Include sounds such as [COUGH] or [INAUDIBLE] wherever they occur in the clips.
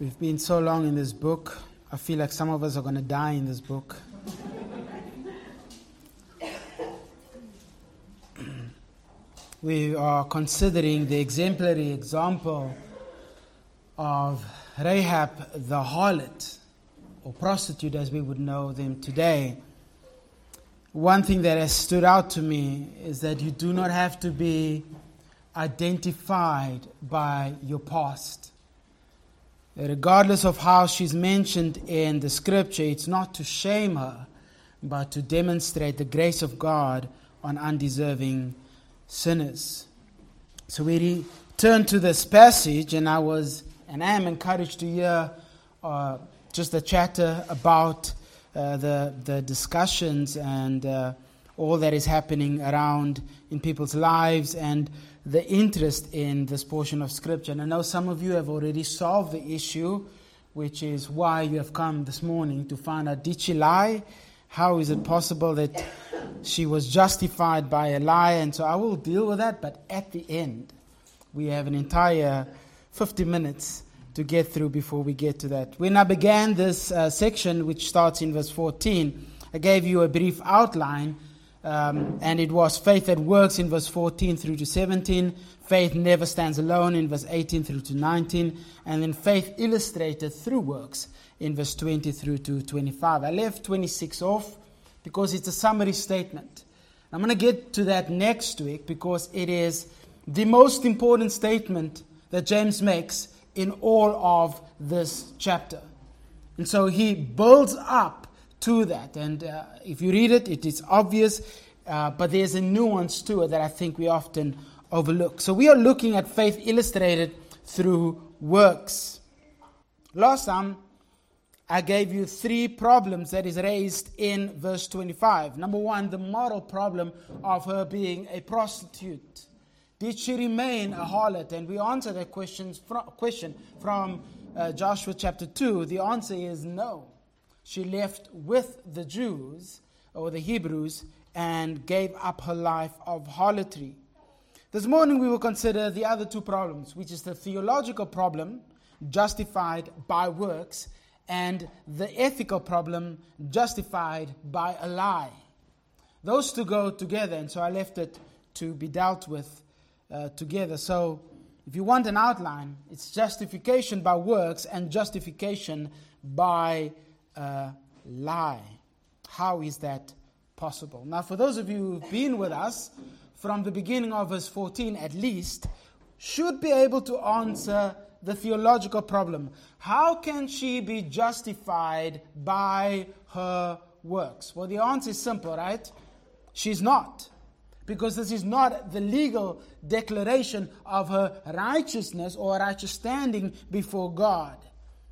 We've been so long in this book, I feel like some of us are going to die in this book. [CLEARS THROAT] we are considering the exemplary example of Rahab the harlot, or prostitute as we would know them today. One thing that has stood out to me is that you do not have to be identified by your past. Regardless of how she's mentioned in the scripture, it's not to shame her, but to demonstrate the grace of God on undeserving sinners. So we return to this passage, and I was and I am encouraged to hear uh, just the chatter about uh, the the discussions and uh, all that is happening around in people's lives and the interest in this portion of scripture. And I know some of you have already solved the issue, which is why you have come this morning to find out did she lie? How is it possible that she was justified by a lie? And so I will deal with that, but at the end, we have an entire 50 minutes to get through before we get to that. When I began this uh, section, which starts in verse 14, I gave you a brief outline, um, and it was faith that works in verse 14 through to 17, faith never stands alone in verse 18 through to 19, and then faith illustrated through works in verse 20 through to 25. I left 26 off because it's a summary statement. I'm going to get to that next week because it is the most important statement that James makes in all of this chapter. And so he builds up to that. And uh, if you read it, it is obvious, uh, but there's a nuance to it that I think we often overlook. So we are looking at faith illustrated through works. Last time, I gave you three problems that is raised in verse 25. Number one, the moral problem of her being a prostitute. Did she remain a harlot? And we answer that question from uh, Joshua chapter 2. The answer is no. She left with the Jews or the Hebrews and gave up her life of harlotry. This morning we will consider the other two problems, which is the theological problem, justified by works, and the ethical problem justified by a lie. Those two go together, and so I left it to be dealt with uh, together. So, if you want an outline, it's justification by works and justification by lie. How is that possible? Now, for those of you who've been with us from the beginning of verse 14 at least, should be able to answer the theological problem. How can she be justified by her works? Well, the answer is simple, right? She's not. Because this is not the legal declaration of her righteousness or righteous standing before God.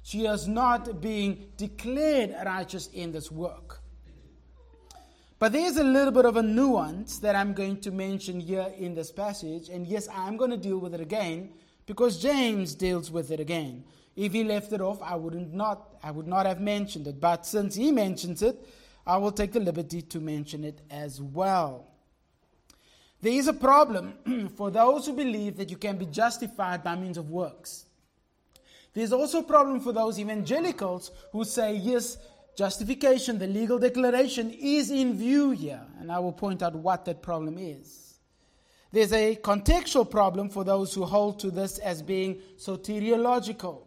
She is not being declared righteous in this work. But there's a little bit of a nuance that I'm going to mention here in this passage. And yes, I'm going to deal with it again because James deals with it again. If he left it off, I wouldn't not I would not have mentioned it. But since he mentions it, I will take the liberty to mention it as well. There is a problem [CLEARS THROAT] for those who believe that you can be justified by means of works. There's also a problem for those evangelicals who say, yes, justification, the legal declaration, is in view here. And I will point out what that problem is. There's a contextual problem for those who hold to this as being soteriological.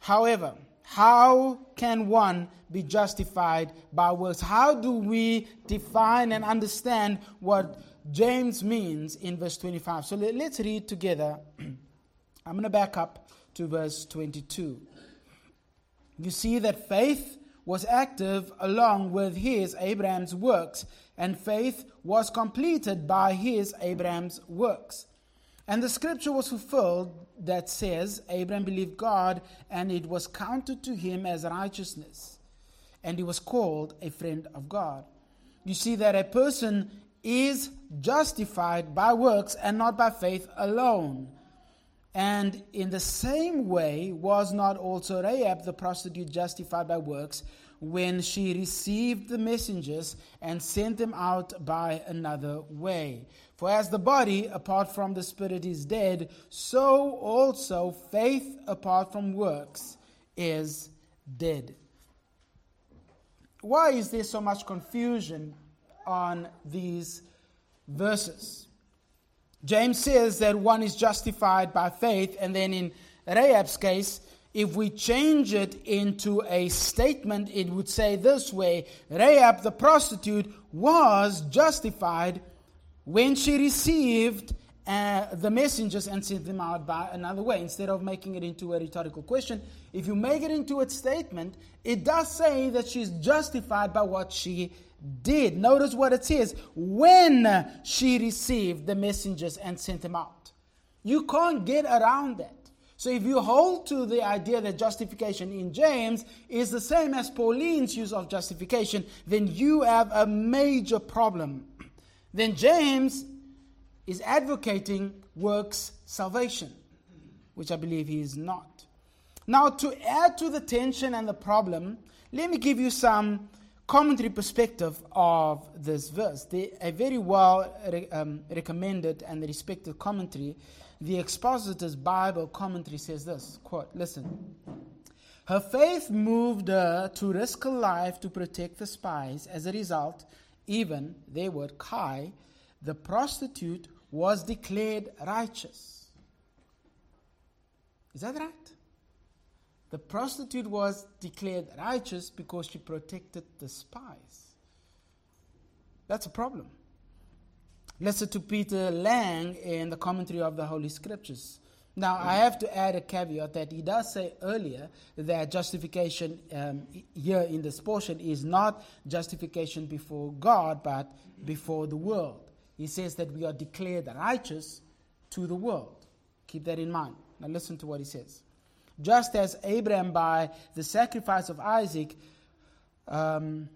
However, how can one be justified by works? How do we define and understand what James means in verse 25? So let's read together. [CLEARS THROAT] I'm going to back up to verse 22. You see that faith was active along with his, Abraham's works and faith was completed by his, Abraham's works. And the scripture was fulfilled that says, Abraham believed God, and it was counted to him as righteousness. And he was called a friend of God. You see that a person is justified by works and not by faith alone. And in the same way, was not also Rahab the prostitute justified by works when she received the messengers and sent them out by another way. For as the body apart from the spirit is dead, so also faith apart from works is dead. Why is there so much confusion on these verses? James says that one is justified by faith, and then in Rahab's case, if we change it into a statement, it would say this way Rahab the prostitute was justified when she received uh, the messengers and sent them out by another way. Instead of making it into a rhetorical question, if you make it into a statement, it does say that she's justified by what she did. Notice what it says when she received the messengers and sent them out. You can't get around that. So if you hold to the idea that justification in James is the same as Pauline's use of justification, then you have a major problem. Then James is advocating works salvation, which I believe he is not. Now, to add to the tension and the problem, let me give you some commentary perspective of this verse. The, a very well um, recommended and respected commentary, the Expositor's Bible commentary says this quote, listen. Her faith moved her to risk her life to protect the spies. As a result, even, they were Kai, the prostitute was declared righteous. Is that right? The prostitute was declared righteous because she protected the spies. That's a problem. Listen to Peter Lange in the commentary of the Holy Scriptures. Now, I have to add a caveat that he does say earlier that justification um, here in this portion is not justification before God, but before the world. He says that we are declared righteous to the world. Keep that in mind. Now, listen to what he says. Just as Abraham, by the sacrifice of Isaac, um,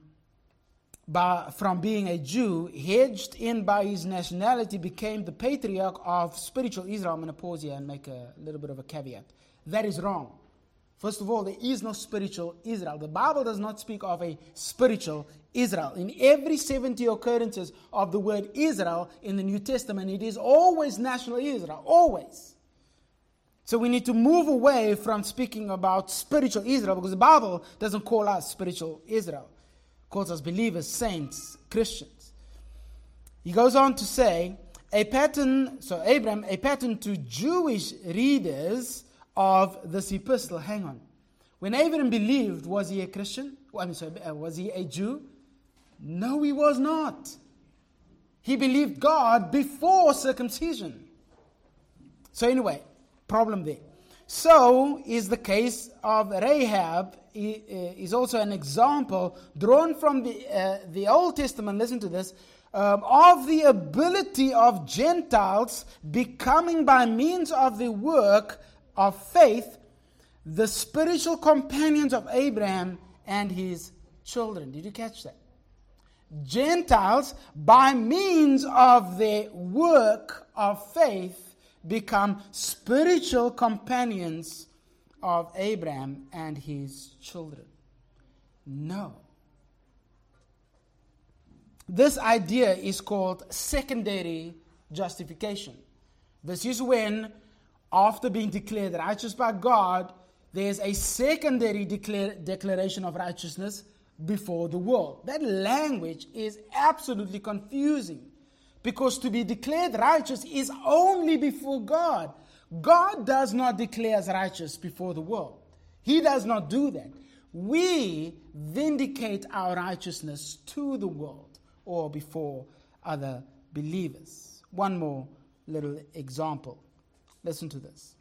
by, from being a Jew, hedged in by his nationality, became the patriarch of spiritual Israel. I'm going to pause here and make a little bit of a caveat. That is wrong. First of all, there is no spiritual Israel. The Bible does not speak of a spiritual Israel. In every 70 occurrences of the word Israel in the New Testament, it is always national Israel. Always. So we need to move away from speaking about spiritual Israel because the Bible doesn't call us spiritual Israel. It calls us believers, saints, Christians. He goes on to say, a pattern, so Abraham, a pattern to Jewish readers of this epistle. Hang on. When Abraham believed, was he a Christian? I mean, sorry, uh, was he a Jew? No, he was not. He believed God before circumcision. So, anyway, problem there. So is the case of Rahab, uh, is also an example drawn from the, uh, the Old Testament. Listen to this. Um, of the ability of Gentiles becoming by means of the work of faith the spiritual companions of Abraham and his children. Did you catch that? Gentiles, by means of their work of faith, become spiritual companions of Abraham and his children. No. This idea is called secondary justification. This is when, after being declared righteous by God, there's a secondary declare, declaration of righteousness before the world. That language is absolutely confusing because to be declared righteous is only before God. God does not declare us righteous before the world, He does not do that. We vindicate our righteousness to the world or before other believers. One more little example. Listen to this.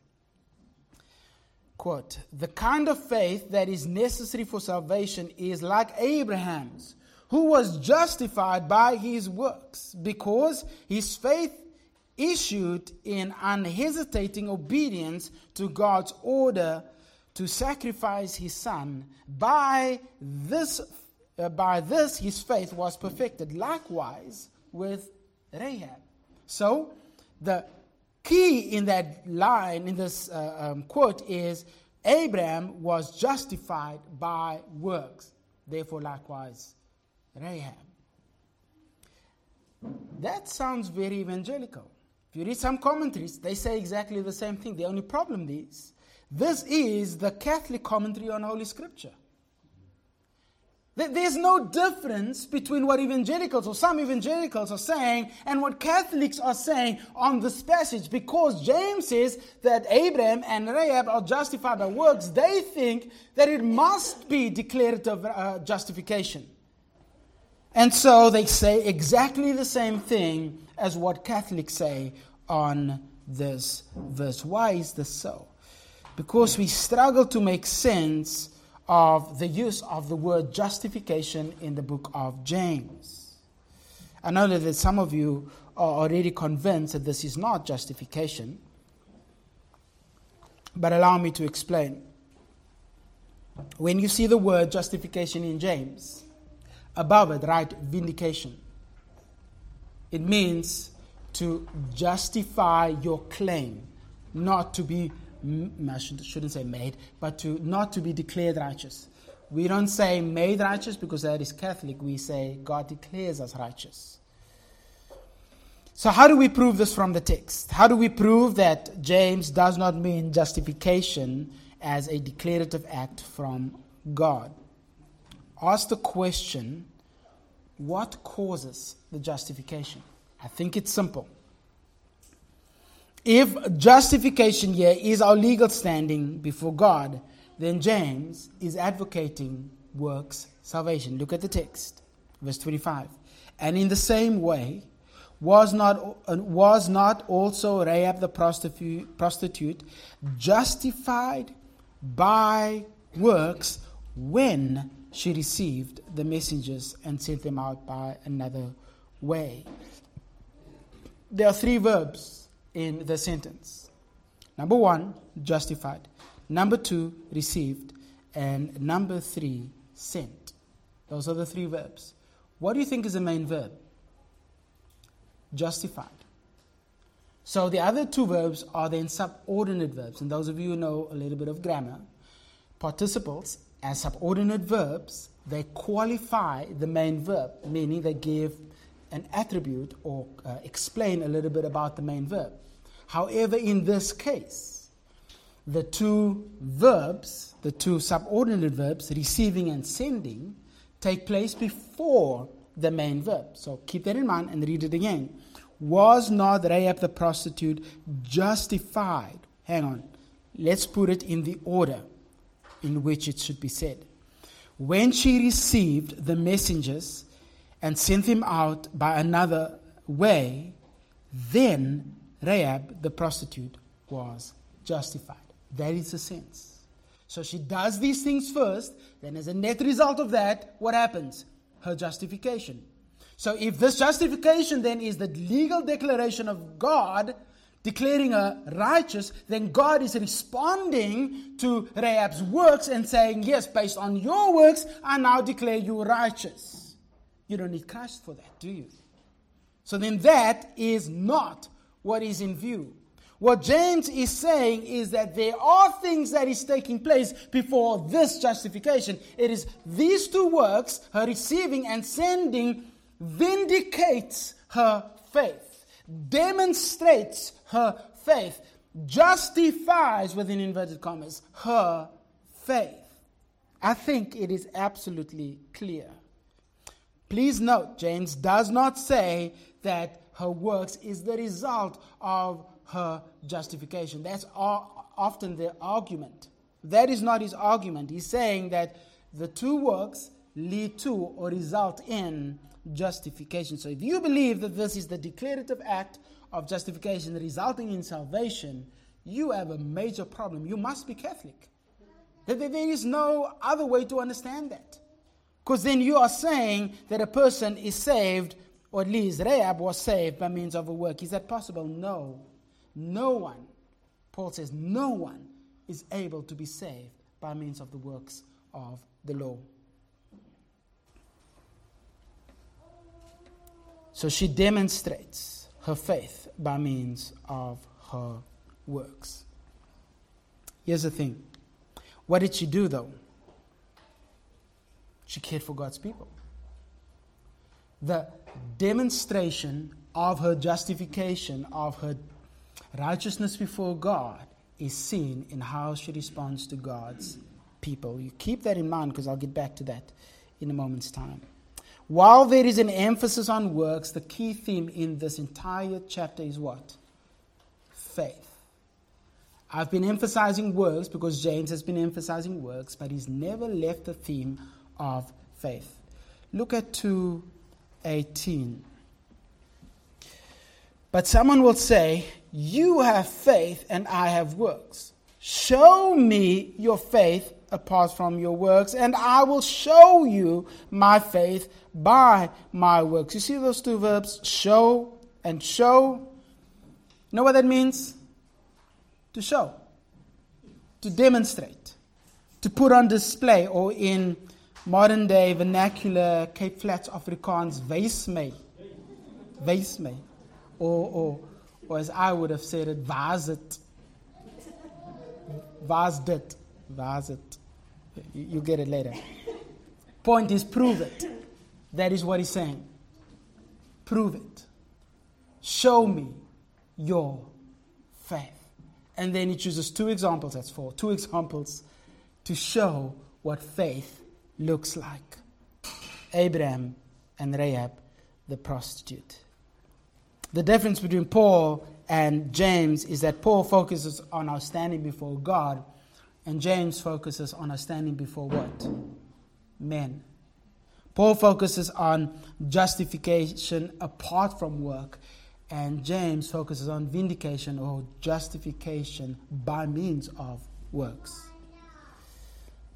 Quote, the kind of faith that is necessary for salvation is like Abraham's, who was justified by his works because his faith issued in unhesitating obedience to God's order to sacrifice his son. By this, uh, by this his faith was perfected. Likewise with Rahab. So the key in that line, in this uh, um, quote, is Abraham was justified by works. Therefore, likewise, Rahab. That sounds very evangelical. If you read some commentaries, they say exactly the same thing. The only problem is this is the Catholic commentary on Holy Scripture. There's no difference between what evangelicals or some evangelicals are saying and what Catholics are saying on this passage because James says that Abraham and Rahab are justified by works. They think that it must be declarative uh, justification. And so they say exactly the same thing as what Catholics say on this verse. Why is this so? Because we struggle to make sense of the use of the word justification in the book of James. I know that some of you are already convinced that this is not justification, but allow me to explain. When you see the word justification in James, above it, right? vindication. It means to justify your claim, not to be I shouldn't say made, but to not to be declared righteous. We don't say made righteous because that is Catholic. We say God declares us righteous. So, how do we prove this from the text? How do we prove that James does not mean justification as a declarative act from God? Ask the question what causes the justification? I think it's simple. If justification here is our legal standing before God, then James is advocating works salvation. Look at the text, verse 25. And in the same way, was not, was not also Rahab the prostitute, prostitute justified by works when she received the messengers and sent them out by another way? There are three verbs in the sentence. Number one, justified. Number two, received. And number three, sent. Those are the three verbs. What do you think is the main verb? Justified. So the other two verbs are then subordinate verbs. And those of you who know a little bit of grammar, participles as subordinate verbs, they qualify the main verb, meaning they give an attribute or uh, explain a little bit about the main verb. However, in this case, the two verbs, the two subordinate verbs, receiving and sending, take place before the main verb. So keep that in mind and read it again. Was not Rahab the prostitute justified? Hang on. Let's put it in the order in which it should be said. When she received the messengers and sent them out by another way, then Rahab, the prostitute, was justified. That is the sense. So she does these things first, then, as a net result of that, what happens? Her justification. So, if this justification then is the legal declaration of God declaring her righteous, then God is responding to Rahab's works and saying, Yes, based on your works, I now declare you righteous. You don't need Christ for that, do you? So then that is not what is in view. What James is saying is that there are things that is taking place before this justification. It is these two works, her receiving and sending, vindicates her faith, demonstrates her faith, justifies, within inverted commas, her faith. I think it is absolutely clear. Please note, James does not say that her works is the result of her justification. That's often the argument. That is not his argument. He's saying that the two works lead to or result in justification. So if you believe that this is the declarative act of justification resulting in salvation, you have a major problem. You must be Catholic. There is no other way to understand that. Because then you are saying that a person is saved, or at least Rahab was saved by means of a work. Is that possible? No. No one, Paul says, no one is able to be saved by means of the works of the law. So she demonstrates her faith by means of her works. Here's the thing what did she do though? She cared for God's people. the demonstration of her justification, of her righteousness before God, is seen in how she responds to God's people. You keep that in mind because I'll get back to that in a moment's time. While there is an emphasis on works, the key theme in this entire chapter is what? Faith. I've been emphasizing works because James has been emphasizing works, but he's never left the theme of faith. Look at 218. But someone will say, You have faith and I have works. Show me your faith apart from your works, and I will show you my faith by my works. You see those two verbs, show and show? You know what that means? To show, to demonstrate, to put on display, or in modern day vernacular Cape Flats Afrikaans. Wys my. Or, or, or as I would have said it, was it. Was it. You, you get it later. Point is, prove it. That is what he's saying. Prove it. Show me your faith. And then he chooses two examples, that's four, two examples to show what faith looks like Abraham and Rahab, the prostitute. The difference between Paul and James is that Paul focuses on our standing before God, and James focuses on our standing before what? Men. Paul focuses on justification apart from work, and James focuses on vindication or justification by means of works.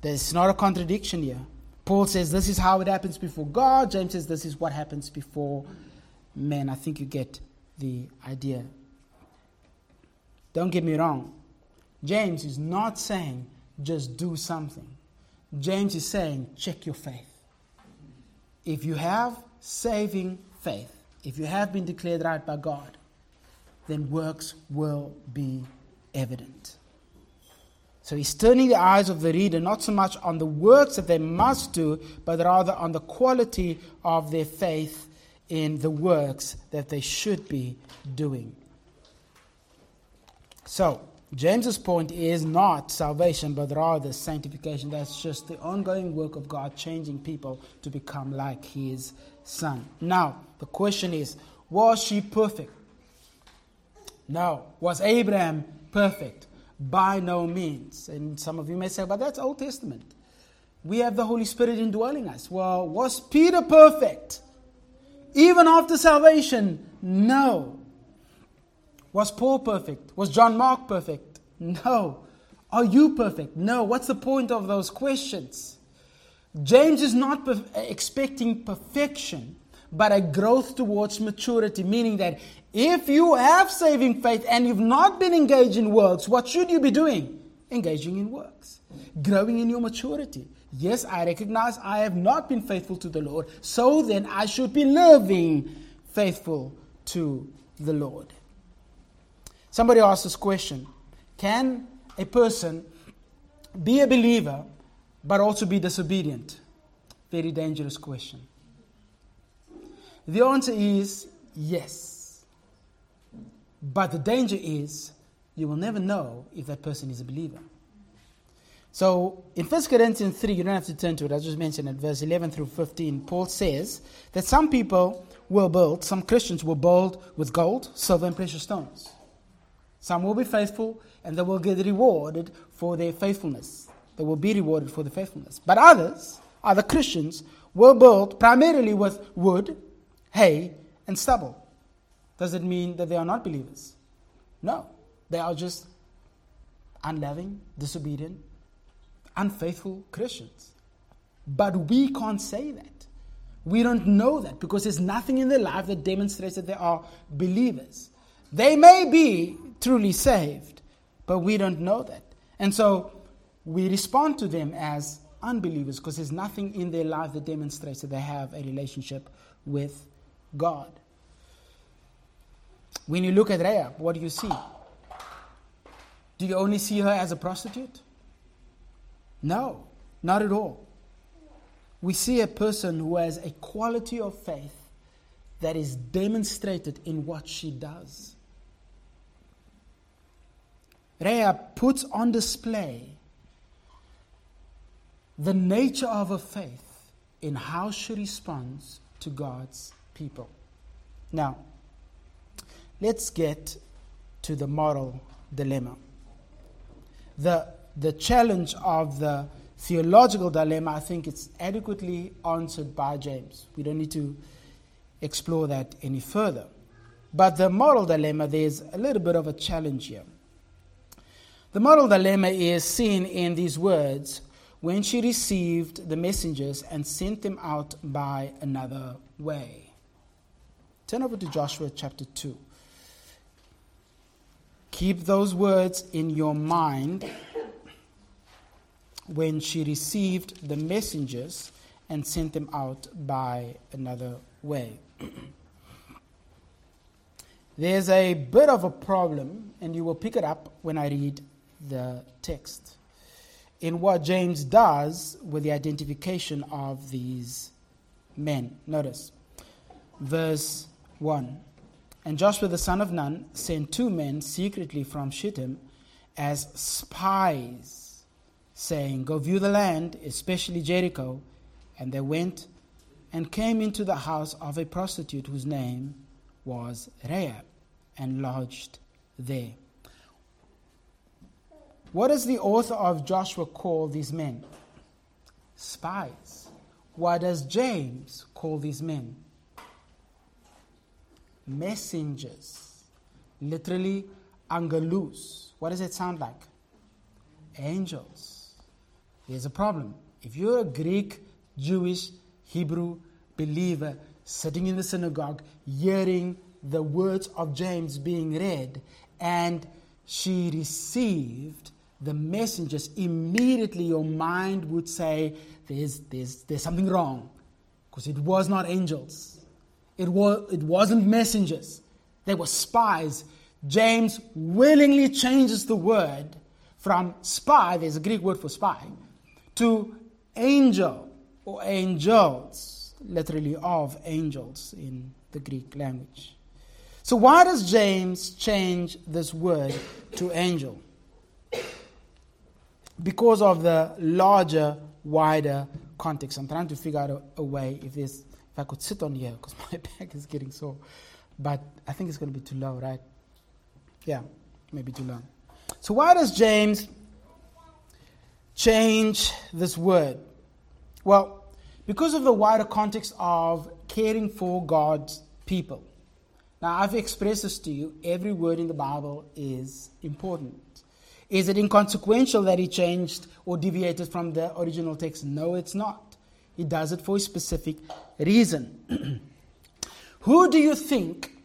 There's not a contradiction here. Paul says this is how it happens before God. James says this is what happens before men. I think you get the idea. Don't get me wrong. James is not saying just do something. James is saying check your faith. If you have saving faith, if you have been declared right by God, then works will be evident. So he's turning the eyes of the reader not so much on the works that they must do, but rather on the quality of their faith in the works that they should be doing. So, James's point is not salvation, but rather sanctification. That's just the ongoing work of God changing people to become like his son. Now, the question is was she perfect? No. Was Abraham perfect? By no means. And some of you may say, but that's Old Testament. We have the Holy Spirit indwelling us. Well, was Peter perfect? Even after salvation? No. Was Paul perfect? Was John Mark perfect? No. Are you perfect? No. What's the point of those questions? James is not per- expecting perfection, but a growth towards maturity, meaning that if you have saving faith and you've not been engaged in works, what should you be doing? Engaging in works, growing in your maturity. Yes, I recognize I have not been faithful to the Lord, so then I should be living faithful to the Lord. Somebody asked this question Can a person be a believer but also be disobedient? Very dangerous question. The answer is yes. But the danger is you will never know if that person is a believer. So in 1 Corinthians 3, you don't have to turn to it, I just mentioned it, verse 11 through 15, Paul says that some people were built, some Christians were built with gold, silver, and precious stones. Some will be faithful and they will get rewarded for their faithfulness. They will be rewarded for their faithfulness. But others, other Christians, will build primarily with wood, hay, and stubble. Does it mean that they are not believers? No. They are just unloving, disobedient, unfaithful Christians. But we can't say that. We don't know that because there's nothing in their life that demonstrates that they are believers. They may be truly saved, but we don't know that. And so we respond to them as unbelievers because there's nothing in their life that demonstrates that they have a relationship with God. When you look at Rahab, what do you see? Do you only see her as a prostitute? No, not at all. We see a person who has a quality of faith that is demonstrated in what she does. Rahab puts on display the nature of her faith in how she responds to God's people. Now, let's get to the moral dilemma. The, the challenge of the theological dilemma, I think it's adequately answered by James. We don't need to explore that any further. But the moral dilemma, there's a little bit of a challenge here. The moral dilemma is seen in these words when she received the messengers and sent them out by another way. Turn over to Joshua chapter 2. Keep those words in your mind when she received the messengers and sent them out by another way. [CLEARS THROAT] There's a bit of a problem, and you will pick it up when I read the text, in what James does with the identification of these men. Notice verse 1 And Joshua the son of Nun sent two men secretly from Shittim as spies, saying, Go view the land, especially Jericho. And they went and came into the house of a prostitute whose name was Rahab and lodged there. What does the author of Joshua call these men? Spies. What does James call these men? Messengers. Literally, angelus. What does it sound like? Angels. There's a problem. If you're a Greek, Jewish, Hebrew believer sitting in the synagogue, hearing the words of James being read, and she received the messengers, immediately your mind would say, there's, there's, there's something wrong. Because it was not angels, it, was, it wasn't messengers, they were spies. James willingly changes the word from spy, there's a Greek word for spy, to angel or angels, literally of angels in the Greek language. So, why does James change this word to angel? Because of the larger, wider context. I'm trying to figure out a, a way if this, if I could sit on here because [LAUGHS] my back is getting sore, but I think it's going to be too low, right? Yeah, maybe too low. So why does James change this word? Well, because of the wider context of caring for God's people. Now, I've expressed this to you. Every word in the Bible is important. Is it inconsequential that he changed or deviated from the original text? No, it's not. He does it for a specific reason. [CLEARS THROAT] Who do you think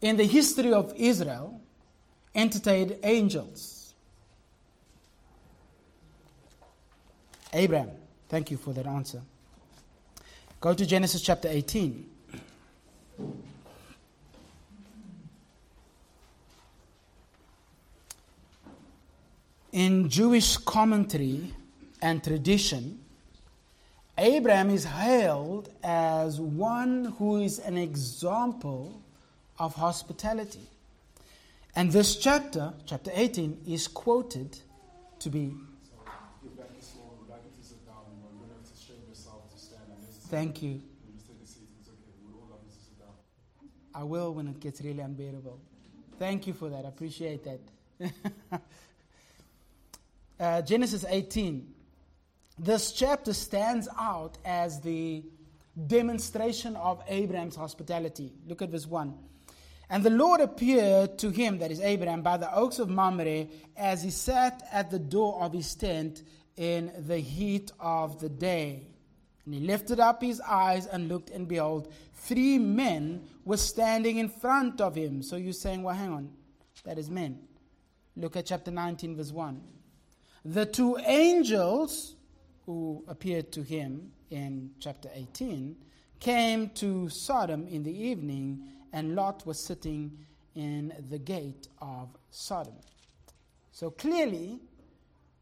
in the history of Israel entertained angels? Abraham. Thank you for that answer. Go to Genesis chapter 18. In Jewish commentary and tradition, Abraham is hailed as one who is an example of hospitality. And this chapter, chapter 18, is quoted to be. Thank you. I will when it gets really unbearable. Thank you for that. I appreciate that. [LAUGHS] uh, Genesis 18, this chapter stands out as the demonstration of Abraham's hospitality. Look at verse 1. And the Lord appeared to him, that is Abraham, by the oaks of Mamre, as he sat at the door of his tent in the heat of the day. And he lifted up his eyes and looked, and behold, three men were standing in front of him. So you're saying, well, hang on, that is men. Look at chapter 19, verse 1. The two angels who appeared to him in chapter 18 came to Sodom in the evening, and Lot was sitting in the gate of Sodom. So clearly,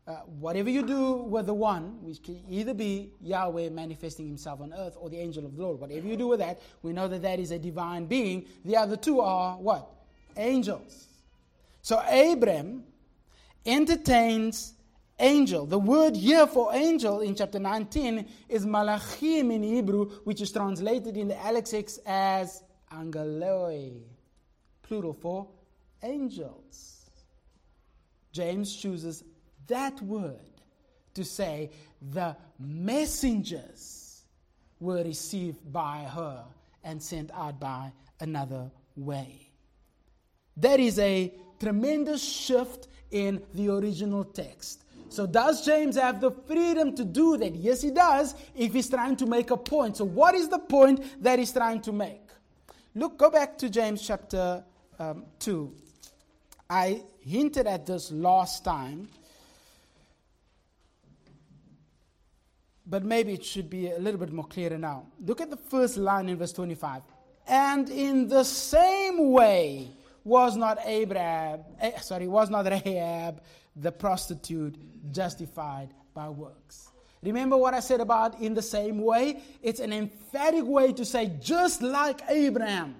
uh, whatever you do with the one, which can either be Yahweh manifesting himself on earth or the angel of the Lord, whatever you do with that, we know that that is a divine being. The other two are what? Angels. So Abram entertains angel. The word here for angel in chapter 19 is malachim in Hebrew, which is translated in the LXX as angeloi, plural for angels. James chooses that word to say the messengers were received by her and sent out by another way. That is a tremendous shift in the original text. So, does James have the freedom to do that? Yes, he does, if he's trying to make a point. So, what is the point that he's trying to make? Look, go back to James chapter um, 2. I hinted at this last time, but maybe it should be a little bit more clearer now. Look at the first line in verse 25. And in the same way, was not Abraham, eh, sorry, was not Rahab the prostitute justified by works. Remember what I said about in the same way? It's an emphatic way to say, just like Abraham.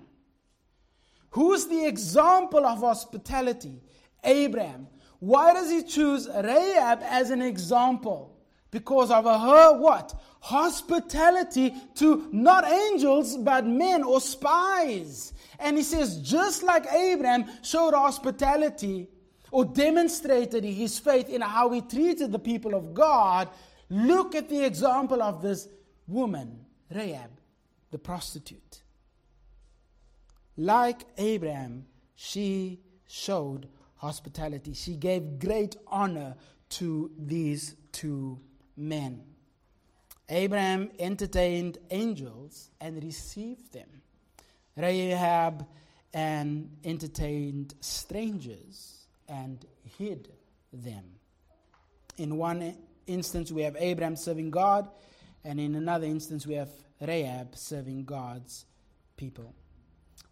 Who's the example of hospitality? Abraham. Why does he choose Rahab as an example? Because of her what? Hospitality to not angels, but men or spies. And he says, just like Abraham showed hospitality or demonstrated his faith in how he treated the people of God, look at the example of this woman, Rahab, the prostitute. Like Abraham, she showed hospitality. She gave great honor to these two men. Abraham entertained angels and received them. Rahab and entertained strangers and hid them. In one instance, we have Abraham serving God, and in another instance, we have Rahab serving God's people.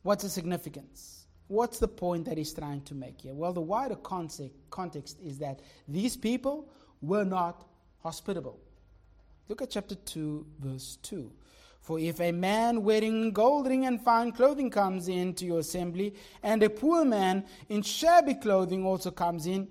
What's the significance? What's the point that he's trying to make here? Well, the wider context is that these people were not hospitable. Look at chapter 2, verse 2. For if a man wearing gold ring and fine clothing comes into your assembly, and a poor man in shabby clothing also comes in,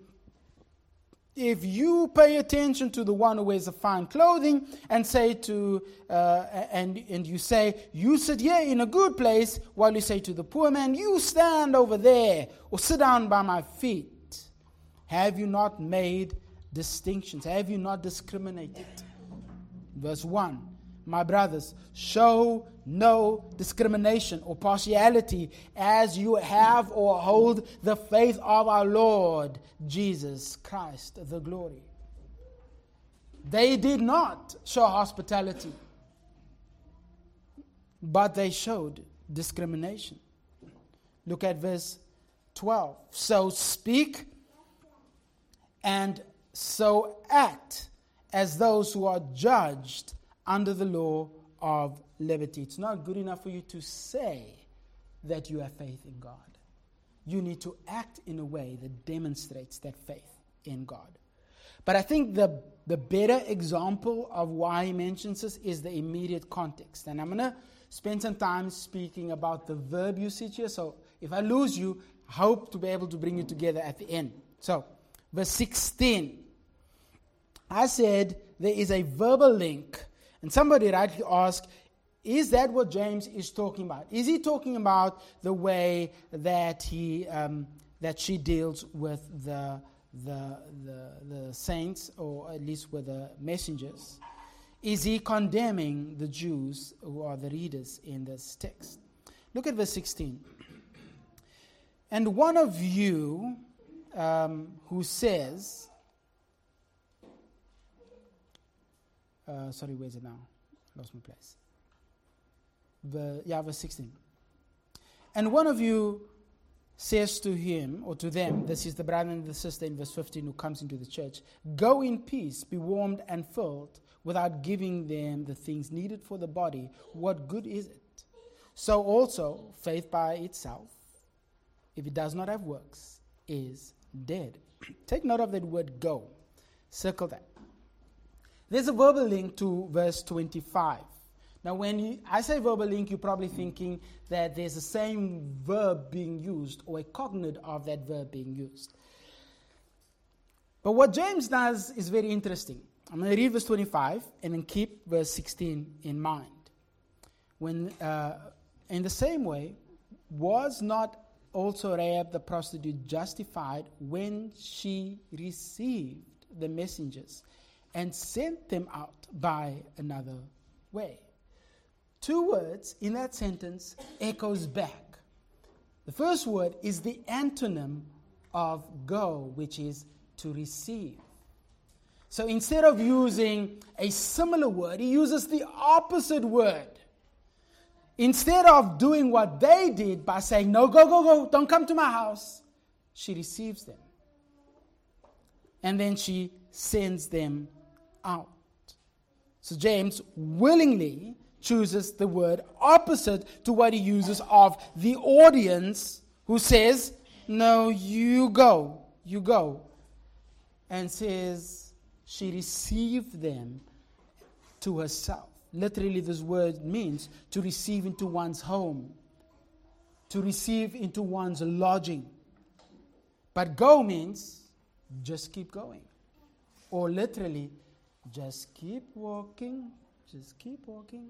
if you pay attention to the one who wears a fine clothing and say to uh, and and you say you sit here in a good place while you say to the poor man you stand over there or sit down by my feet. Have you not made distinctions? Have you not discriminated? Verse 1 my brothers, show no discrimination or partiality as you have or hold the faith of our Lord Jesus Christ, the glory. They did not show hospitality, but they showed discrimination. Look at verse 12. So speak and so act as those who are judged under the law of liberty. It's not good enough for you to say that you have faith in God. You need to act in a way that demonstrates that faith in God. But I think the, the better example of why he mentions this is the immediate context. And I'm going to spend some time speaking about the verb usage here. So if I lose you, I hope to be able to bring you together at the end. So, verse 16. I said there is a verbal link and somebody rightly asked, is that what James is talking about? Is he talking about the way that he um, that she deals with the, the the the saints, or at least with the messengers? Is he condemning the Jews who are the readers in this text? Look at verse 16. And one of you um, who says, Uh, sorry, where's it now? Lost my place. The, yeah, verse 16. And one of you says to him or to them, this is the brother and the sister in verse 15 who comes into the church, go in peace, be warmed and filled, without giving them the things needed for the body. What good is it? So also, faith by itself, if it does not have works, is dead. Take note of that word go. Circle that. There's a verbal link to verse 25. Now, when you, I say verbal link, you're probably thinking that there's the same verb being used or a cognate of that verb being used. But what James does is very interesting. I'm going to read verse 25 and then keep verse 16 in mind. When, uh, in the same way, was not also Rahab the prostitute justified when she received the messengers and sent them out by another way? Two words in that sentence echoes back. The first word is the antonym of go, which is to receive. So instead of using a similar word, he uses the opposite word. Instead of doing what they did by saying, No, go, go, go, don't come to my house, she receives them. And then she sends them out. So James willingly chooses the word opposite to what he uses of the audience who says, No, you go, you go. And says, She received them to herself. Literally, this word means to receive into one's home, to receive into one's lodging. But go means just keep going. Or literally, just keep walking, just keep walking.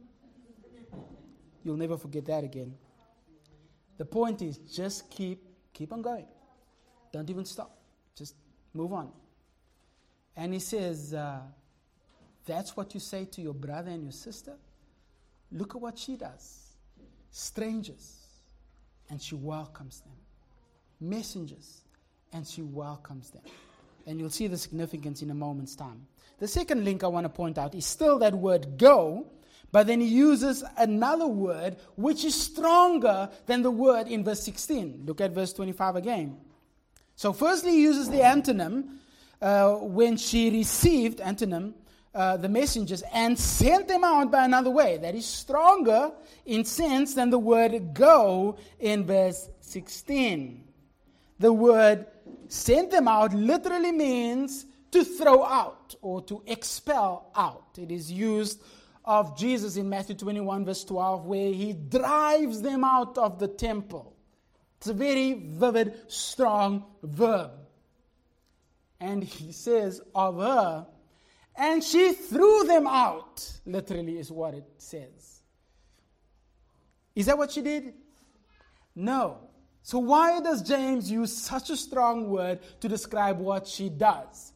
You'll never forget that again. The point is just keep keep on going. Don't even stop. Just move on. And he says, uh, that's what you say to your brother and your sister? Look at what she does. Strangers, and she welcomes them. Messengers, and she welcomes them. And you'll see the significance in a moment's time. The second link I want to point out is still that word go, but then he uses another word which is stronger than the word in verse 16. Look at verse 25 again. So, firstly, he uses the antonym uh, when she received, antonym, uh, the messengers and sent them out by another way. That is stronger in sense than the word go in verse 16. The word sent them out literally means to throw out or to expel out. It is used of Jesus in Matthew 21, verse 12, where he drives them out of the temple. It's a very vivid, strong verb. And he says of her, and she threw them out, literally, is what it says. Is that what she did? No. So, why does James use such a strong word to describe what she does?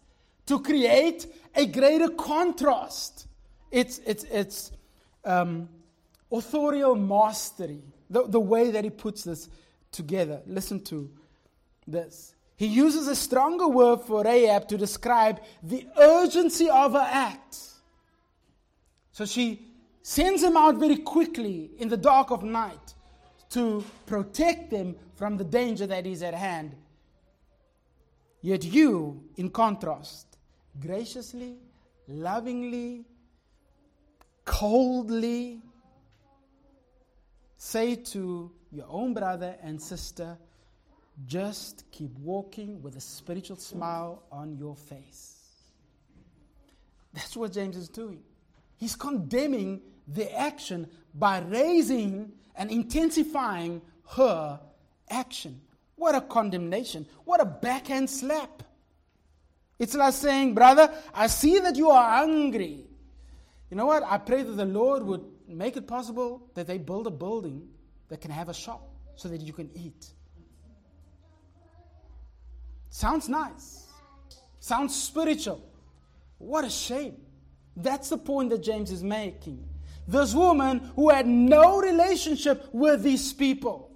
To create a greater contrast. It's, it's, it's um, authorial mastery, the, the way that he puts this together. Listen to this. He uses a stronger word for Rahab to describe the urgency of her act. So she sends him out very quickly in the dark of night to protect them from the danger that is at hand. Yet you, in contrast, graciously, lovingly, coldly say to your own brother and sister, just keep walking with a spiritual smile on your face. That's what James is doing. He's condemning the action by raising and intensifying her action. What a condemnation. What a backhand slap. It's like saying, Brother, I see that you are hungry. You know what? I pray that the Lord would make it possible that they build a building that can have a shop so that you can eat. Sounds nice. Sounds spiritual. What a shame. That's the point that James is making. This woman who had no relationship with these people.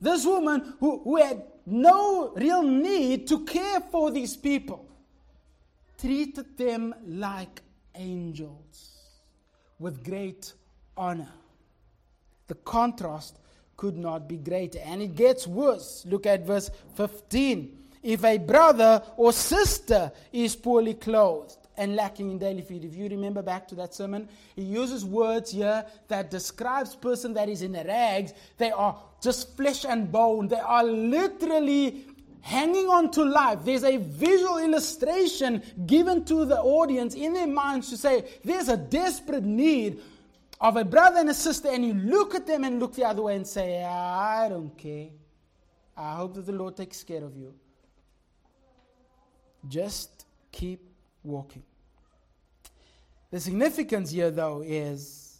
This woman who, who had no real need to care for these people treated them like angels with great honor. The contrast could not be greater. And it gets worse. Look at verse 15. If a brother or sister is poorly clothed and lacking in daily food, if you remember back to that sermon, he uses words here that describes person that is in the rags. They are just flesh and bone. They are literally hanging on to life. There's a visual illustration given to the audience in their minds to say there's a desperate need of a brother and a sister, and you look at them and look the other way and say, I don't care. I hope that the Lord takes care of you. Just keep walking. The significance here, though, is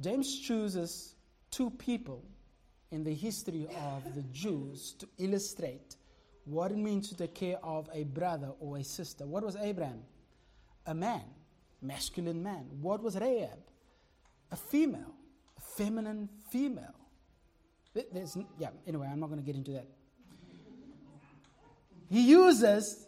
James chooses two people in the history of the Jews to illustrate what it means to take care of a brother or a sister. What was Abraham? A man, masculine man. What was Rahab? A female, a feminine female. There's, yeah, anyway, I'm not going to get into that. He uses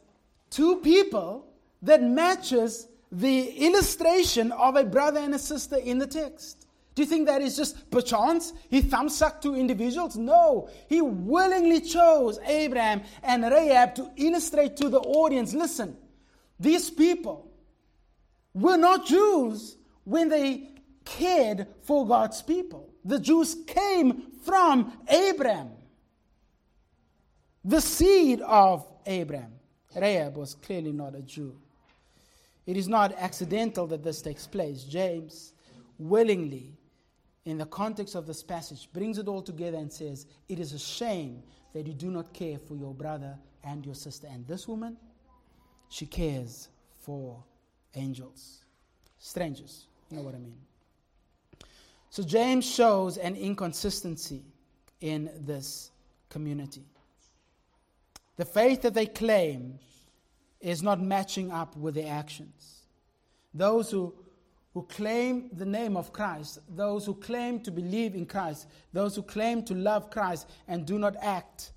two people that matches the illustration of a brother and a sister in the text. Do you think that is just perchance? He thumbsucked two individuals? No. He willingly chose Abraham and Rahab to illustrate to the audience listen, these people were not Jews when they cared for God's people. The Jews came from Abraham, the seed of Abraham. Rahab was clearly not a Jew. It is not accidental that this takes place. James willingly in the context of this passage, brings it all together and says, It is a shame that you do not care for your brother and your sister. And this woman, she cares for angels, strangers. You know what I mean? So James shows an inconsistency in this community. The faith that they claim is not matching up with their actions. Those who who claim the name of Christ, those who claim to believe in Christ, those who claim to love Christ and do not act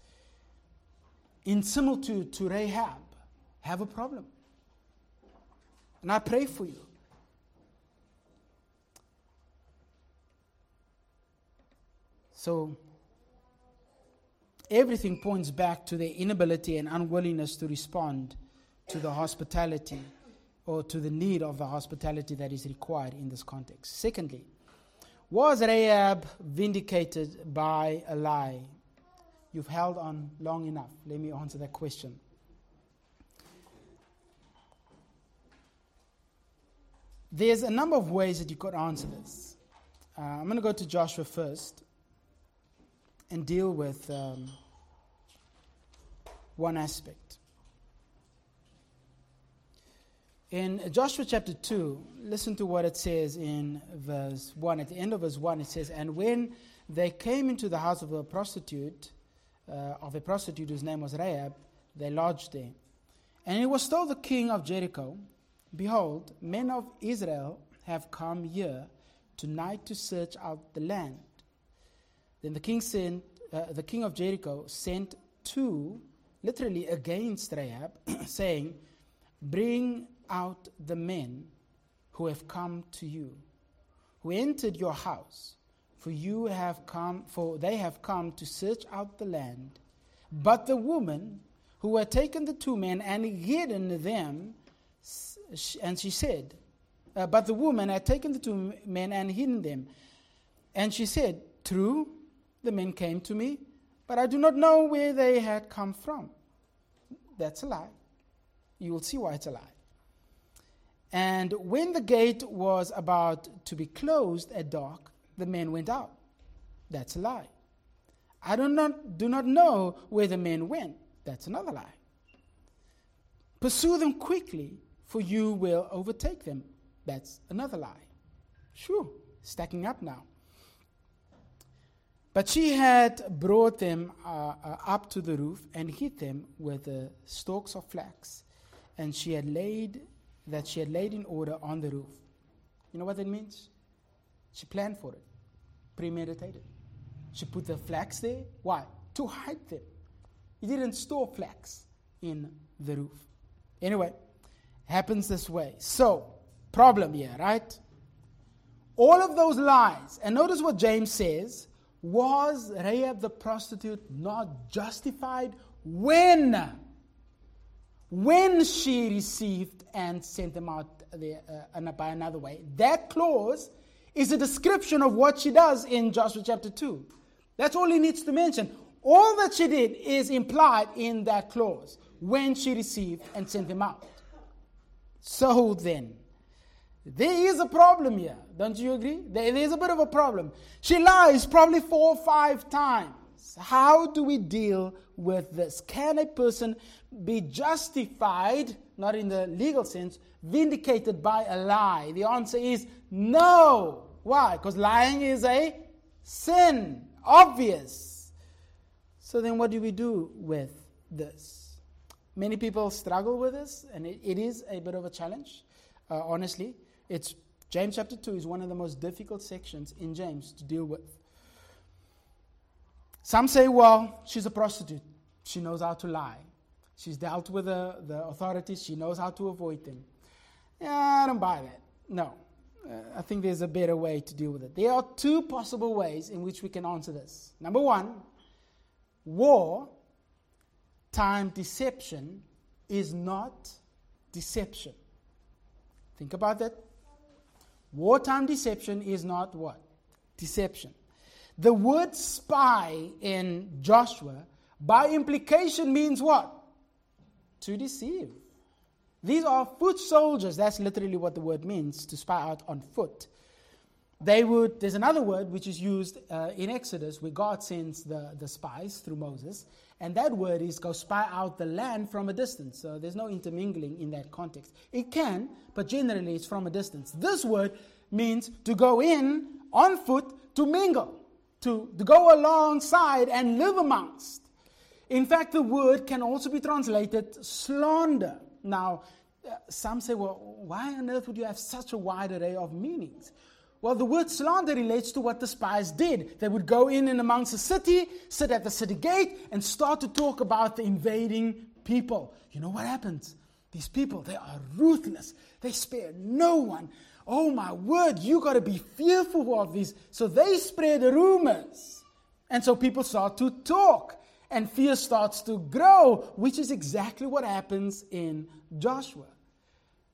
in similitude to Rahab, have a problem. And I pray for you. So, everything points back to their inability and unwillingness to respond to the hospitality or to the need of the hospitality that is required in this context. Secondly, was Rahab vindicated by a lie? You've held on long enough. Let me answer that question. There's a number of ways that you could answer this. Uh, I'm going to go to Joshua first and deal with um, one aspect. In Joshua chapter 2, listen to what it says in verse 1. At the end of verse 1, it says, And when they came into the house of a prostitute, uh, of a prostitute whose name was Rahab, they lodged there. And it was told the king of Jericho, Behold, men of Israel have come here tonight to search out the land. Then the king sent, uh, the king of Jericho sent two, literally against Rahab, [CLEARS THROAT] saying, Bring out the men who have come to you, who entered your house, for you have come, for they have come to search out the land. But the woman who had taken the two men and hidden them, and she said, uh, But the woman had taken the two men and hidden them. And she said, True, the men came to me, but I do not know where they had come from. That's a lie. You will see why it's a lie. And when the gate was about to be closed at dark, the men went out. That's a lie. I do not, do not know where the men went. That's another lie. Pursue them quickly, for you will overtake them. That's another lie. Sure, stacking up now. But she had brought them uh, uh, up to the roof and hid them with the stalks of flax, and she had laid that she had laid in order on the roof. You know what that means? She planned for it, premeditated. She put the flax there. Why? To hide them. He didn't store flax in the roof. Anyway, happens this way. So, problem here, right? All of those lies, and notice what James says was Rahab the prostitute not justified when when she received and sent them out there, uh, by another way. That clause is a description of what she does in Joshua chapter 2. That's all he needs to mention. All that she did is implied in that clause when she received and sent them out. So then, there is a problem here. Don't you agree? There is a bit of a problem. She lies probably four or five times. How do we deal with this? Can a person be justified, not in the legal sense, vindicated by a lie? The answer is no. Why? Because lying is a sin, obvious. So then, what do we do with this? Many people struggle with this, and it, it is a bit of a challenge, uh, honestly. It's James chapter 2 is one of the most difficult sections in James to deal with. Some say, well, she's a prostitute. She knows how to lie. She's dealt with the, the authorities. She knows how to avoid them. Yeah, I don't buy that. No. Uh, I think there's a better way to deal with it. There are two possible ways in which we can answer this. Number one, war time deception is not deception. Think about that. Wartime deception is not what? Deception. The word spy in Joshua, by implication, means what? To deceive. These are foot soldiers. That's literally what the word means to spy out on foot. They would, there's another word which is used uh, in Exodus where God sends the, the spies through Moses, and that word is go spy out the land from a distance. So there's no intermingling in that context. It can, but generally it's from a distance. This word means to go in on foot to mingle, to, to go alongside and live amongst. In fact, the word can also be translated slander. Now, uh, some say, well, why on earth would you have such a wide array of meanings? Well, the word slander relates to what the spies did. They would go in and amongst the city, sit at the city gate, and start to talk about the invading people. You know what happens? These people, they are ruthless. They spare no one. Oh my word, you got to be fearful of these. So they spread the rumors. And so people start to talk, and fear starts to grow, which is exactly what happens in Joshua.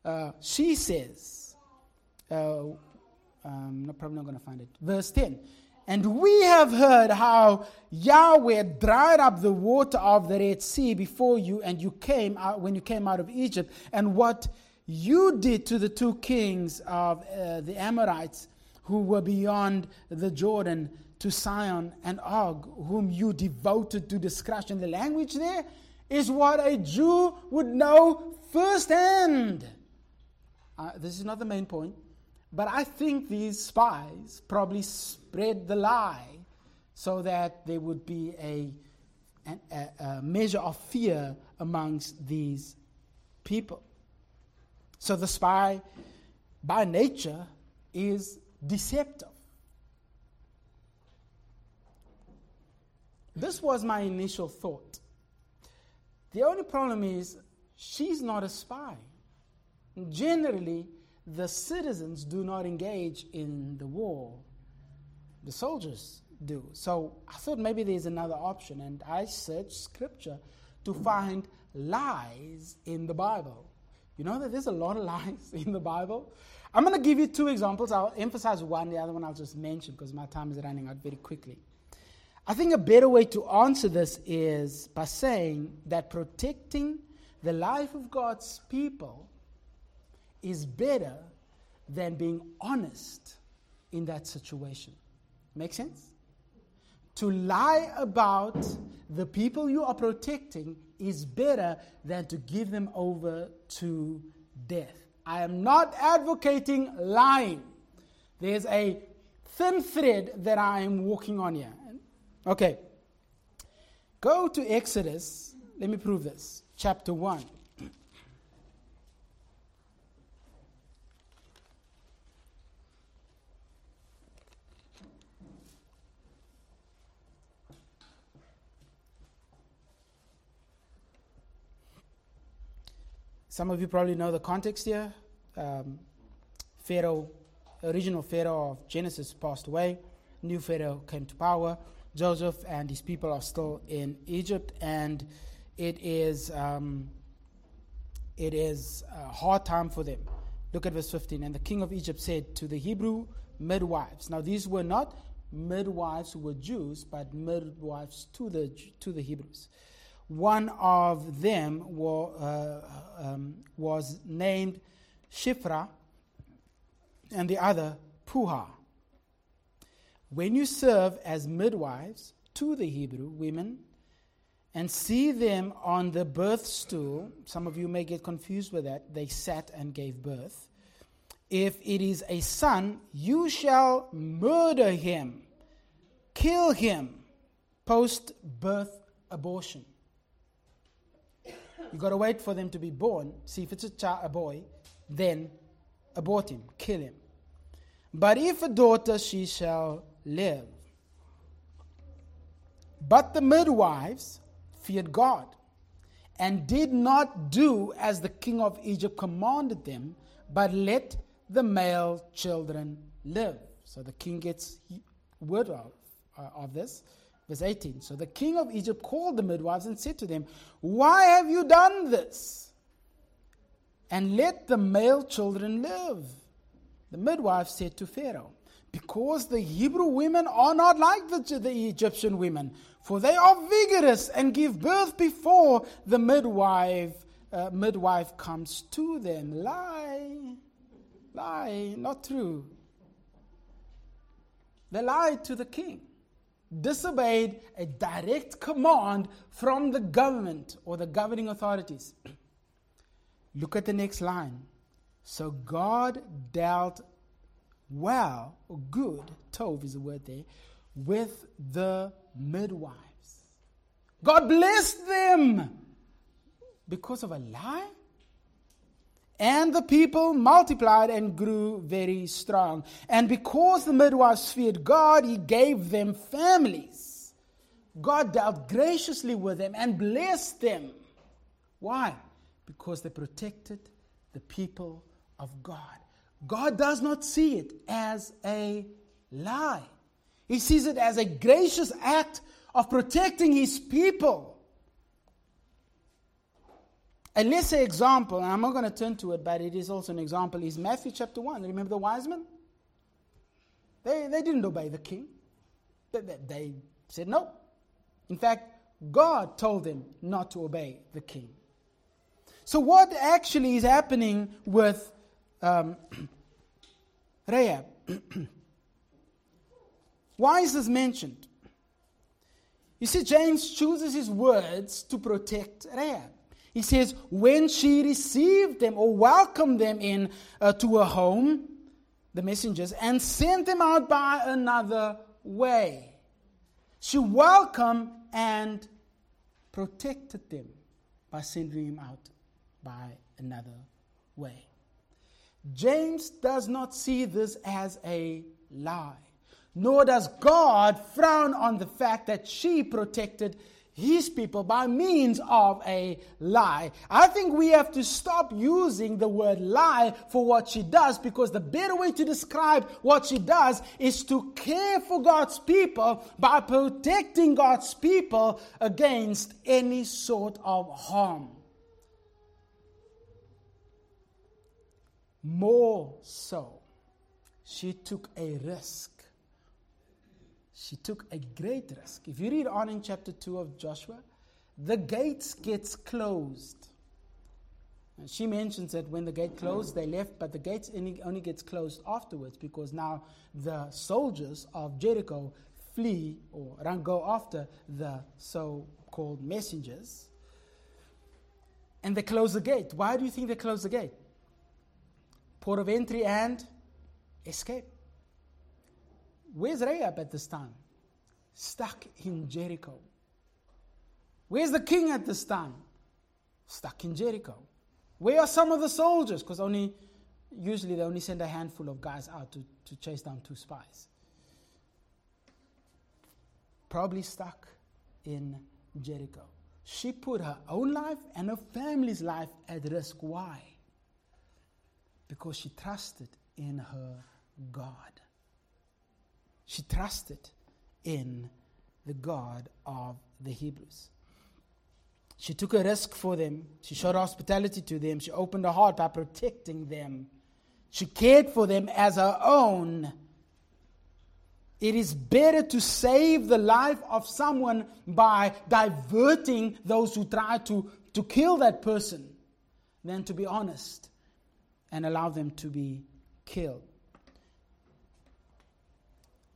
Uh, she says, uh, um, no, probably not going to find it. Verse 10. And we have heard how Yahweh dried up the water of the Red Sea before you, and you came out when you came out of Egypt, and what you did to the two kings of uh, the Amorites who were beyond the Jordan, to Sihon and Og, whom you devoted to destruction. The language there is what a Jew would know firsthand. Uh, this is not the main point. But I think these spies probably spread the lie so that there would be a, a, a measure of fear amongst these people. So the spy, by nature, is deceptive. This was my initial thought. The only problem is she's not a spy. Generally, the citizens do not engage in the war, the soldiers do. So I thought maybe there's another option, and I searched scripture to find lies in the Bible. You know that there's a lot of [LAUGHS] lies in the Bible? I'm going to give you two examples. I'll emphasize one, the other one I'll just mention because my time is running out very quickly. I think a better way to answer this is by saying that protecting the life of God's people is better than being honest in that situation. Make sense? To lie about the people you are protecting is better than to give them over to death. I am not advocating lying. There's a thin thread that I am walking on here. Okay. Go to Exodus. Let me prove this. Chapter 1. Some of you probably know the context here. Um, Pharaoh, original Pharaoh of Genesis, passed away. New Pharaoh came to power. Joseph and his people are still in Egypt, and it is um, it is a hard time for them. Look at verse 15. And the king of Egypt said to the Hebrew midwives. Now, these were not midwives who were Jews, but midwives to the, to the Hebrews. One of them uh, um, was named Shiphrah, and the other Puah. When you serve as midwives to the Hebrew women and see them on the birth stool, some of you may get confused with that, they sat and gave birth. If it is a son, you shall murder him, kill him, post birth abortion. You've got to wait for them to be born, see if it's a, child, a boy, then abort him, kill him. But if a daughter, she shall live. But the midwives feared God and did not do as the king of Egypt commanded them, but let the male children live. So the king gets word of, uh, of this. Verse 18. So the king of Egypt called the midwives and said to them, Why have you done this? And let the male children live. The midwife said to Pharaoh, Because the Hebrew women are not like the, the Egyptian women, for they are vigorous and give birth before the midwife, uh, midwife comes to them. Lie. Lie, not true. They lied to the king disobeyed a direct command from the government or the governing authorities. Look at the next line. So God dealt well, or good, tov is the word there, with the midwives. God blessed them because of a lie. And the people multiplied and grew very strong. And because the midwives feared God, he gave them families. God dealt graciously with them and blessed them. Why? Because they protected the people of God. God does not see it as a lie, He sees it as a gracious act of protecting His people. A lesser example, and I'm not going to turn to it, but it is also an example, is Matthew chapter 1. Remember the wise men? They, they didn't obey the king. They, they, they said no. In fact, God told them not to obey the king. So, what actually is happening with um, [CLEARS THROAT] Rahab? [CLEARS THROAT] Why is this mentioned? You see, James chooses his words to protect Rahab. He says, when she received them or welcomed them in uh, to her home, the messengers, and sent them out by another way. She welcomed and protected them by sending them out by another way. James does not see this as a lie, nor does God frown on the fact that she protected his people by means of a lie. I think we have to stop using the word lie for what she does because the better way to describe what she does is to care for God's people by protecting God's people against any sort of harm. More so, she took a risk she took a great risk. If you read on in chapter 2 of Joshua, the gates gets closed. And she mentions that when the gate closed, they left, but the gates only, gets closed afterwards because now the soldiers of Jericho flee or run go after the so-called messengers. And they close the gate. Why do you think they close the gate? Port of entry and escape. Where's Rahab at this time? Stuck in Jericho. Where's the king at this time? Stuck in Jericho. Where are some of the soldiers? Because only usually they only send a handful of guys out to, to chase down two spies. Probably stuck in Jericho. She put her own life and her family's life at risk. Why? Because she trusted in her God. She trusted in the God of the Hebrews. She took a risk for them. She showed hospitality to them. She opened her heart by protecting them. She cared for them as her own. It is better to save the life of someone by diverting those who try to, to kill that person than to be honest and allow them to be killed.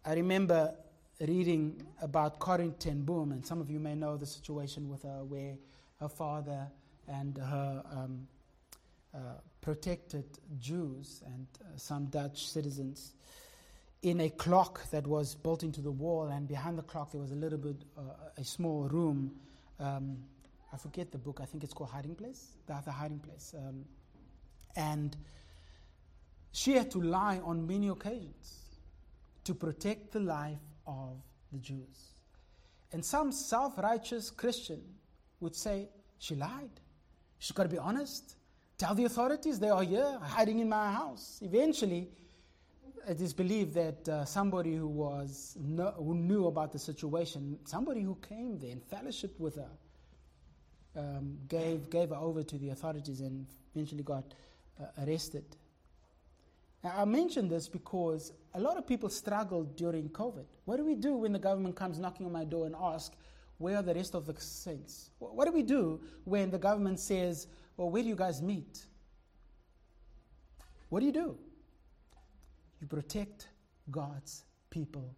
I remember reading about Corrie ten Boom, and some of you may know the situation with her, where her father and her um, uh, protected Jews and uh, some Dutch citizens in a clock that was built into the wall, and behind the clock there was a little bit, uh, a small room. Um, I forget the book. I think it's called Hiding Place. The, the Hiding Place, um, and she had to lie on many occasions to protect the life of the Jews. And some self righteous Christian would say, She lied. She's got to be honest. Tell the authorities they are here, hiding in my house. Eventually, it is believed that uh, somebody who was who knew about the situation, somebody who came there and fellowshiped with her, um, gave gave her over to the authorities and eventually got uh, arrested. Now, I mention this because a lot of people struggled during COVID. What do we do when the government comes knocking on my door and asks, where are the rest of the saints? What do we do when the government says, well, where do you guys meet? What do you do? You protect God's people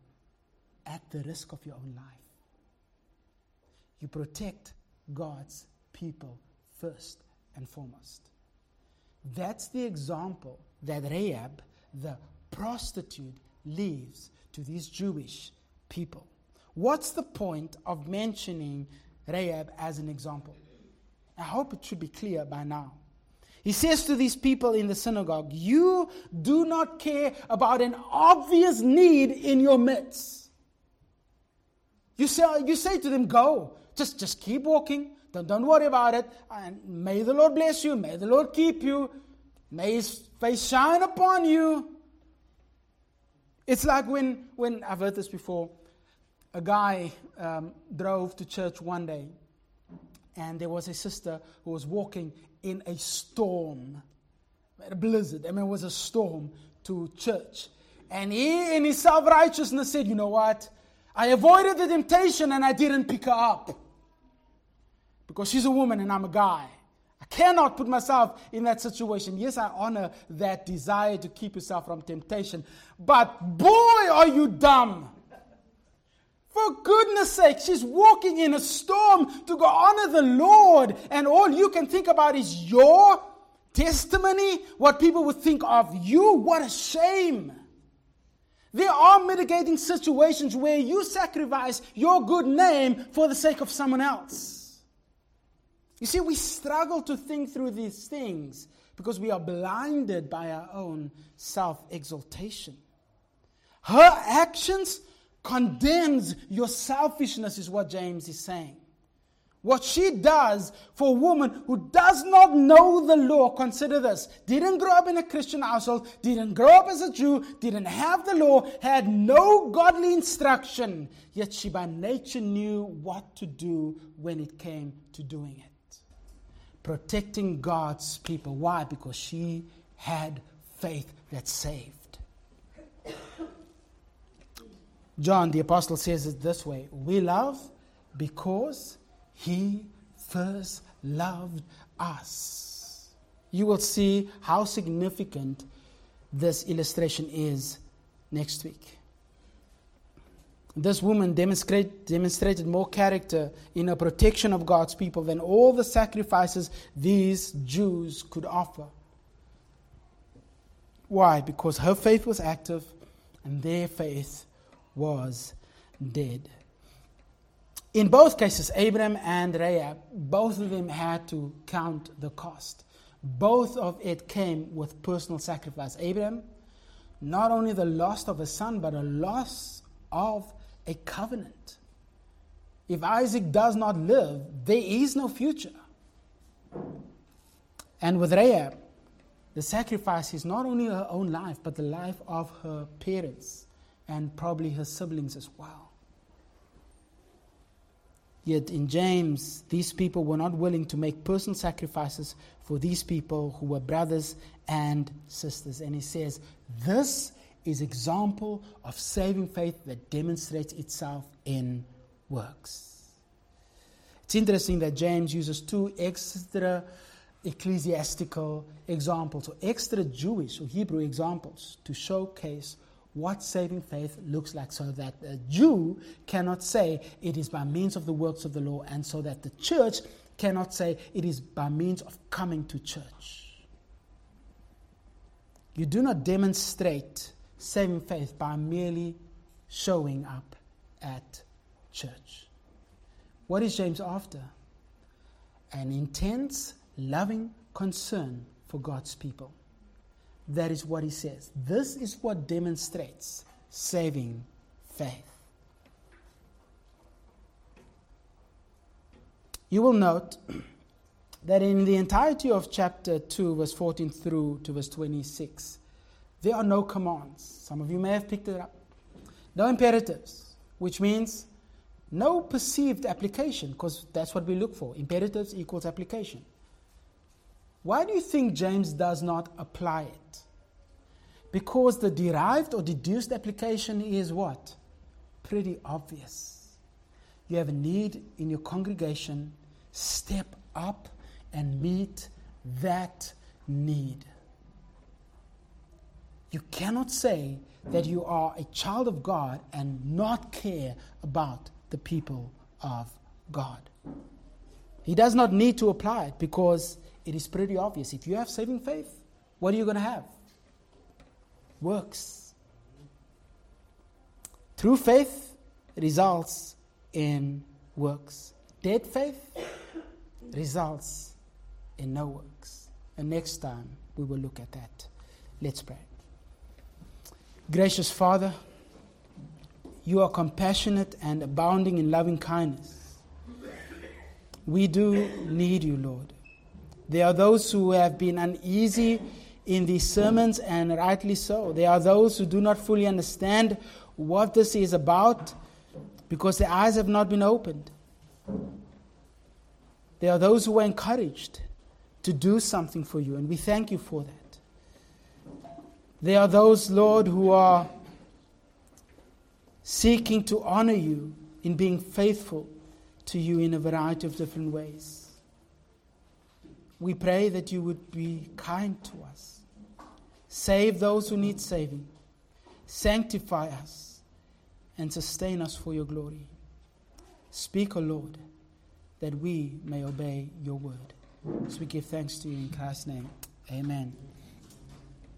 at the risk of your own life. You protect God's people first and foremost. That's the example that Rahab, the prostitute, leaves to these Jewish people. What's the point of mentioning Rahab as an example? I hope it should be clear by now. He says to these people in the synagogue, You do not care about an obvious need in your midst. You say, you say to them, Go, just, just keep walking. Don't, don't worry about it. And may the Lord bless you. May the Lord keep you. May his face shine upon you. It's like when, when I've heard this before, a guy um, drove to church one day, and there was a sister who was walking in a storm, a blizzard. I mean, it was a storm to church. And he, in his self righteousness, said, You know what? I avoided the temptation and I didn't pick her up. Because she's a woman and I'm a guy. I cannot put myself in that situation. Yes, I honor that desire to keep yourself from temptation. But boy, are you dumb. For goodness sake, she's walking in a storm to go honor the Lord, and all you can think about is your testimony, what people would think of you. What a shame. There are mitigating situations where you sacrifice your good name for the sake of someone else. You see, we struggle to think through these things because we are blinded by our own self exaltation. Her actions condemns your selfishness, is what James is saying. What she does for a woman who does not know the law, consider this, didn't grow up in a Christian household, didn't grow up as a Jew, didn't have the law, had no godly instruction, yet she by nature knew what to do when it came to doing it protecting God's people. Why? Because she had faith that saved. John the Apostle says it this way We love because he first loved us. You will see how significant this illustration is next week. This woman demonstrate, demonstrated more character in her protection of God's people than all the sacrifices these Jews could offer. Why? Because her faith was active and their faith was dead. In both cases, Abraham and Rahab, both of them had to count the cost. Both of it came with personal sacrifice. Abraham, not only the loss of a son, but a loss of a covenant. If Isaac does not live, there is no future. And with Rahab, the sacrifice is not only her own life, but the life of her parents and probably her siblings as well. Yet in James, these people were not willing to make personal sacrifices for these people who were brothers and sisters. And he says, This is example of saving faith that demonstrates itself in works. It's interesting that James uses two extra ecclesiastical examples, or extra Jewish or Hebrew examples, to showcase what saving faith looks like so that a Jew cannot say it is by means of the works of the law, and so that the church cannot say it is by means of coming to church. You do not demonstrate saving faith by merely showing up at church. What is James after? An intense, loving concern for God's people. That is what he says. This is what demonstrates saving faith. You will note [CLEARS THROAT] that in the entirety of chapter 2, verse 14 through to verse 26, there are no commands. Some of you may have picked it up. No imperatives, which means no perceived application, because that's what we look for. Imperatives equals application. Why do you think James does not apply it? Because the derived or deduced application is what? Pretty obvious. You have a need in your congregation, step up and meet that need. You cannot say that you are a child of God and not care about the people of God. He does not need to apply it because it is pretty obvious. If you have saving faith, what are you going to have? Works. True faith results in works. Dead faith results in no works. And next time we will look at that. Let's pray. Gracious Father, you are compassionate and abounding in loving kindness. We do need you, Lord. There are those who have been uneasy in these sermons, and rightly so. There are those who do not fully understand what this is about because their eyes have not been opened. There are those who are encouraged to do something for you, and we thank you for that. There are those, Lord, who are seeking to honor you in being faithful to you in a variety of different ways. We pray that you would be kind to us. Save those who need saving. Sanctify us and sustain us for your glory. Speak, O Lord, that we may obey your word. So we give thanks to you in Christ's name. Amen.